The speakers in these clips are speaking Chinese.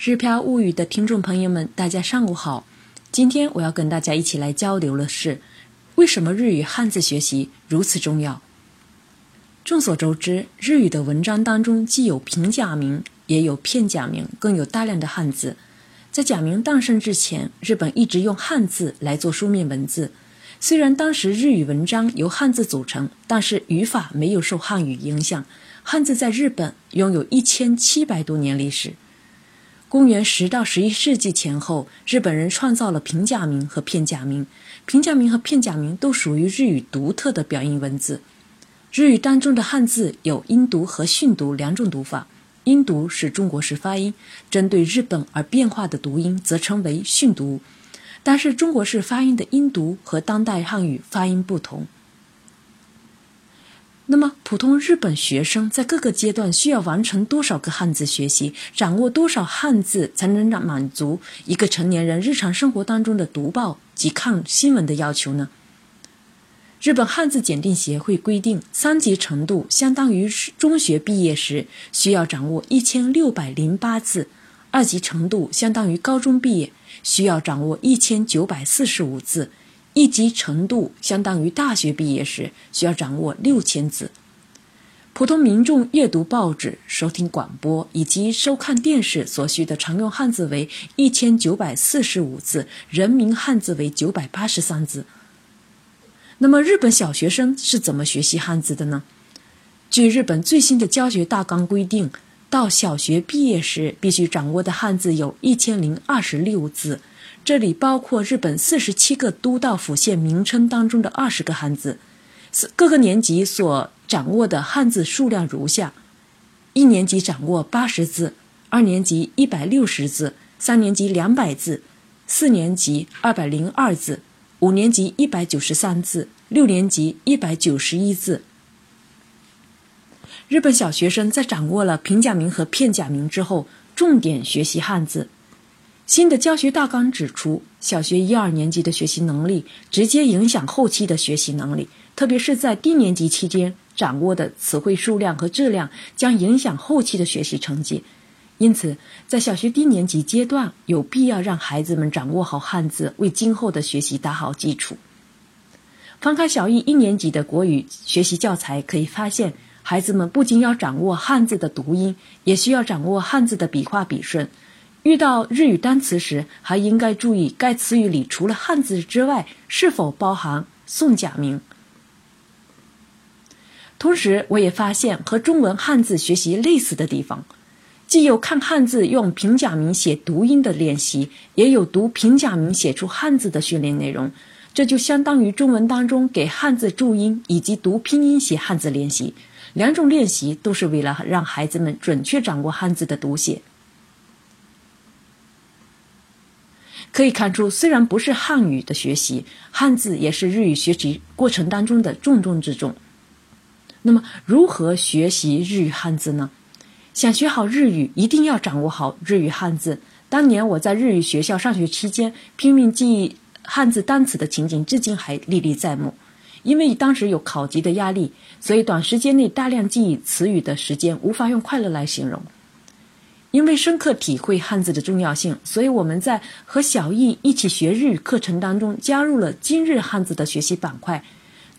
日漂物语的听众朋友们，大家上午好。今天我要跟大家一起来交流的是，为什么日语汉字学习如此重要？众所周知，日语的文章当中既有平假名，也有片假名，更有大量的汉字。在假名诞生之前，日本一直用汉字来做书面文字。虽然当时日语文章由汉字组成，但是语法没有受汉语影响。汉字在日本拥有一千七百多年历史。公元十到十一世纪前后，日本人创造了平假名和片假名。平假名和片假名都属于日语独特的表音文字。日语当中的汉字有音读和训读两种读法。音读是中国式发音，针对日本而变化的读音则称为训读。但是中国式发音的音读和当代汉语发音不同。那么，普通日本学生在各个阶段需要完成多少个汉字学习，掌握多少汉字才能让满足一个成年人日常生活当中的读报及看新闻的要求呢？日本汉字检定协会规定，三级程度相当于中学毕业时需要掌握一千六百零八字；二级程度相当于高中毕业需要掌握一千九百四十五字。一级程度相当于大学毕业时需要掌握六千字。普通民众阅读报纸、收听广播以及收看电视所需的常用汉字为一千九百四十五字，人民汉字为九百八十三字。那么，日本小学生是怎么学习汉字的呢？据日本最新的教学大纲规定，到小学毕业时必须掌握的汉字有一千零二十六字。这里包括日本四十七个都道府县名称当中的二十个汉字，各个年级所掌握的汉字数量如下：一年级掌握八十字，二年级一百六十字，三年级两百字，四年级二百零二字，五年级一百九十三字，六年级一百九十一字。日本小学生在掌握了平假名和片假名之后，重点学习汉字。新的教学大纲指出，小学一二年级的学习能力直接影响后期的学习能力，特别是在低年级期间掌握的词汇数量和质量将影响后期的学习成绩。因此，在小学低年级阶段，有必要让孩子们掌握好汉字，为今后的学习打好基础。翻开小一一年级的国语学习教材，可以发现，孩子们不仅要掌握汉字的读音，也需要掌握汉字的笔画笔顺。遇到日语单词时，还应该注意该词语里除了汉字之外是否包含宋假名。同时，我也发现和中文汉字学习类似的地方，既有看汉字用平假名写读音的练习，也有读平假名写出汉字的训练内容。这就相当于中文当中给汉字注音以及读拼音写汉字练习，两种练习都是为了让孩子们准确掌握汉字的读写。可以看出，虽然不是汉语的学习，汉字也是日语学习过程当中的重中之重。那么，如何学习日语汉字呢？想学好日语，一定要掌握好日语汉字。当年我在日语学校上学期间，拼命记忆汉字单词的情景，至今还历历在目。因为当时有考级的压力，所以短时间内大量记忆词语的时间，无法用快乐来形容。因为深刻体会汉字的重要性，所以我们在和小易一起学日语课程当中加入了今日汉字的学习板块。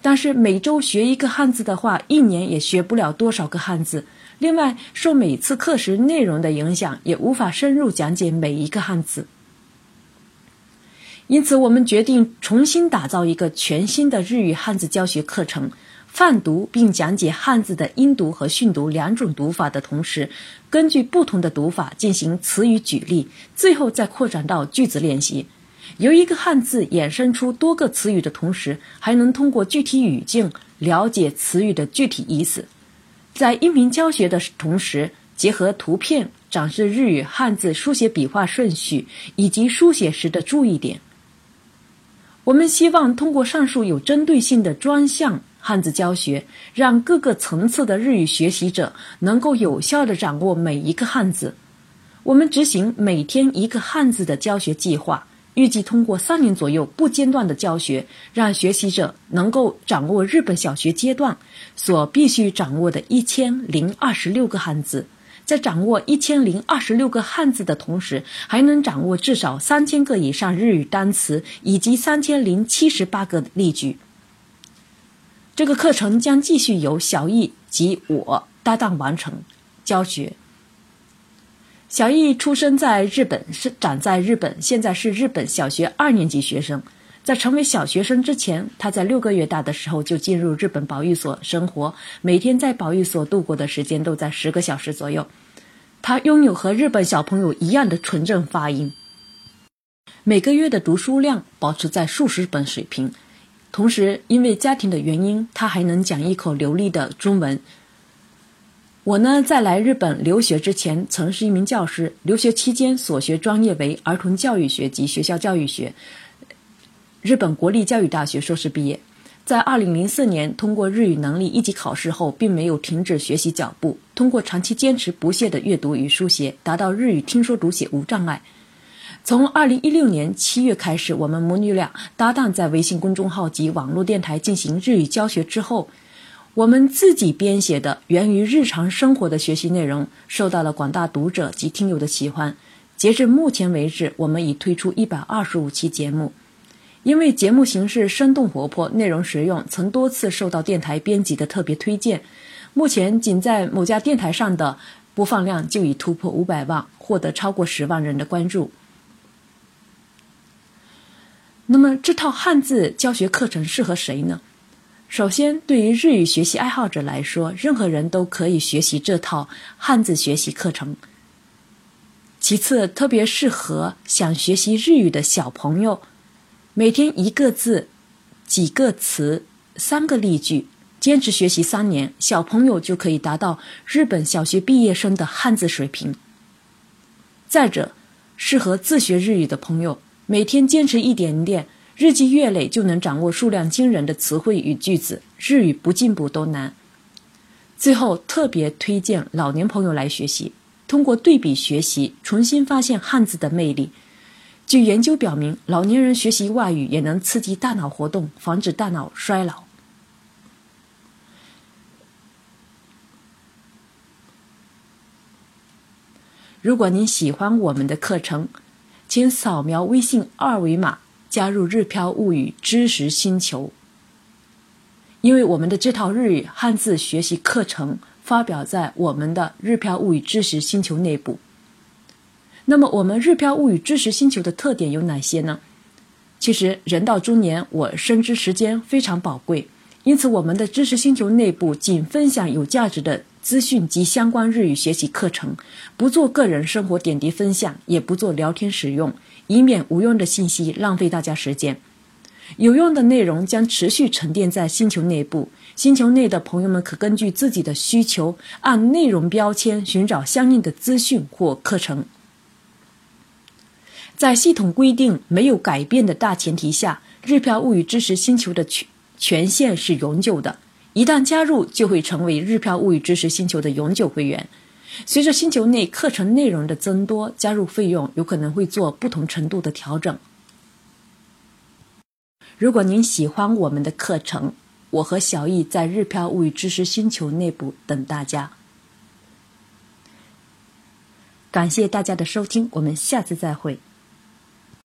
但是每周学一个汉字的话，一年也学不了多少个汉字。另外，受每次课时内容的影响，也无法深入讲解每一个汉字。因此，我们决定重新打造一个全新的日语汉字教学课程。泛读并讲解汉字的音读和训读两种读法的同时，根据不同的读法进行词语举例，最后再扩展到句子练习。由一个汉字衍生出多个词语的同时，还能通过具体语境了解词语的具体意思。在音频教学的同时，结合图片展示日语汉字书写笔画顺序以及书写时的注意点。我们希望通过上述有针对性的专项。汉字教学让各个层次的日语学习者能够有效地掌握每一个汉字。我们执行每天一个汉字的教学计划，预计通过三年左右不间断的教学，让学习者能够掌握日本小学阶段所必须掌握的一千零二十六个汉字。在掌握一千零二十六个汉字的同时，还能掌握至少三千个以上日语单词以及三千零七十八个例句。这个课程将继续由小易及我搭档完成教学。小易出生在日本，是长在日本，现在是日本小学二年级学生。在成为小学生之前，他在六个月大的时候就进入日本保育所生活，每天在保育所度过的时间都在十个小时左右。他拥有和日本小朋友一样的纯正发音，每个月的读书量保持在数十本水平。同时，因为家庭的原因，他还能讲一口流利的中文。我呢，在来日本留学之前，曾是一名教师，留学期间所学专业为儿童教育学及学校教育学。日本国立教育大学硕士毕业，在2004年通过日语能力一级考试后，并没有停止学习脚步。通过长期坚持不懈的阅读与书写，达到日语听说读写无障碍。从2016年7月开始，我们母女俩搭档在微信公众号及网络电台进行日语教学之后，我们自己编写的源于日常生活的学习内容，受到了广大读者及听友的喜欢。截至目前为止，我们已推出125期节目。因为节目形式生动活泼，内容实用，曾多次受到电台编辑的特别推荐。目前仅在某家电台上的播放量就已突破五百万，获得超过十万人的关注。那么这套汉字教学课程适合谁呢？首先，对于日语学习爱好者来说，任何人都可以学习这套汉字学习课程。其次，特别适合想学习日语的小朋友。每天一个字，几个词，三个例句，坚持学习三年，小朋友就可以达到日本小学毕业生的汉字水平。再者，适合自学日语的朋友，每天坚持一点点，日积月累就能掌握数量惊人的词汇与句子，日语不进步都难。最后，特别推荐老年朋友来学习，通过对比学习，重新发现汉字的魅力。据研究表明，老年人学习外语也能刺激大脑活动，防止大脑衰老。如果您喜欢我们的课程，请扫描微信二维码加入“日飘物语”知识星球。因为我们的这套日语汉字学习课程发表在我们的“日飘物语”知识星球内部。那么，我们日漂物语知识星球的特点有哪些呢？其实，人到中年，我深知时间非常宝贵，因此，我们的知识星球内部仅分享有价值的资讯及相关日语学习课程，不做个人生活点滴分享，也不做聊天使用，以免无用的信息浪费大家时间。有用的内容将持续沉淀在星球内部，星球内的朋友们可根据自己的需求，按内容标签寻找相应的资讯或课程。在系统规定没有改变的大前提下，日票物语知识星球的权权限是永久的。一旦加入，就会成为日票物语知识星球的永久会员。随着星球内课程内容的增多，加入费用有可能会做不同程度的调整。如果您喜欢我们的课程，我和小易在日票物语知识星球内部等大家。感谢大家的收听，我们下次再会。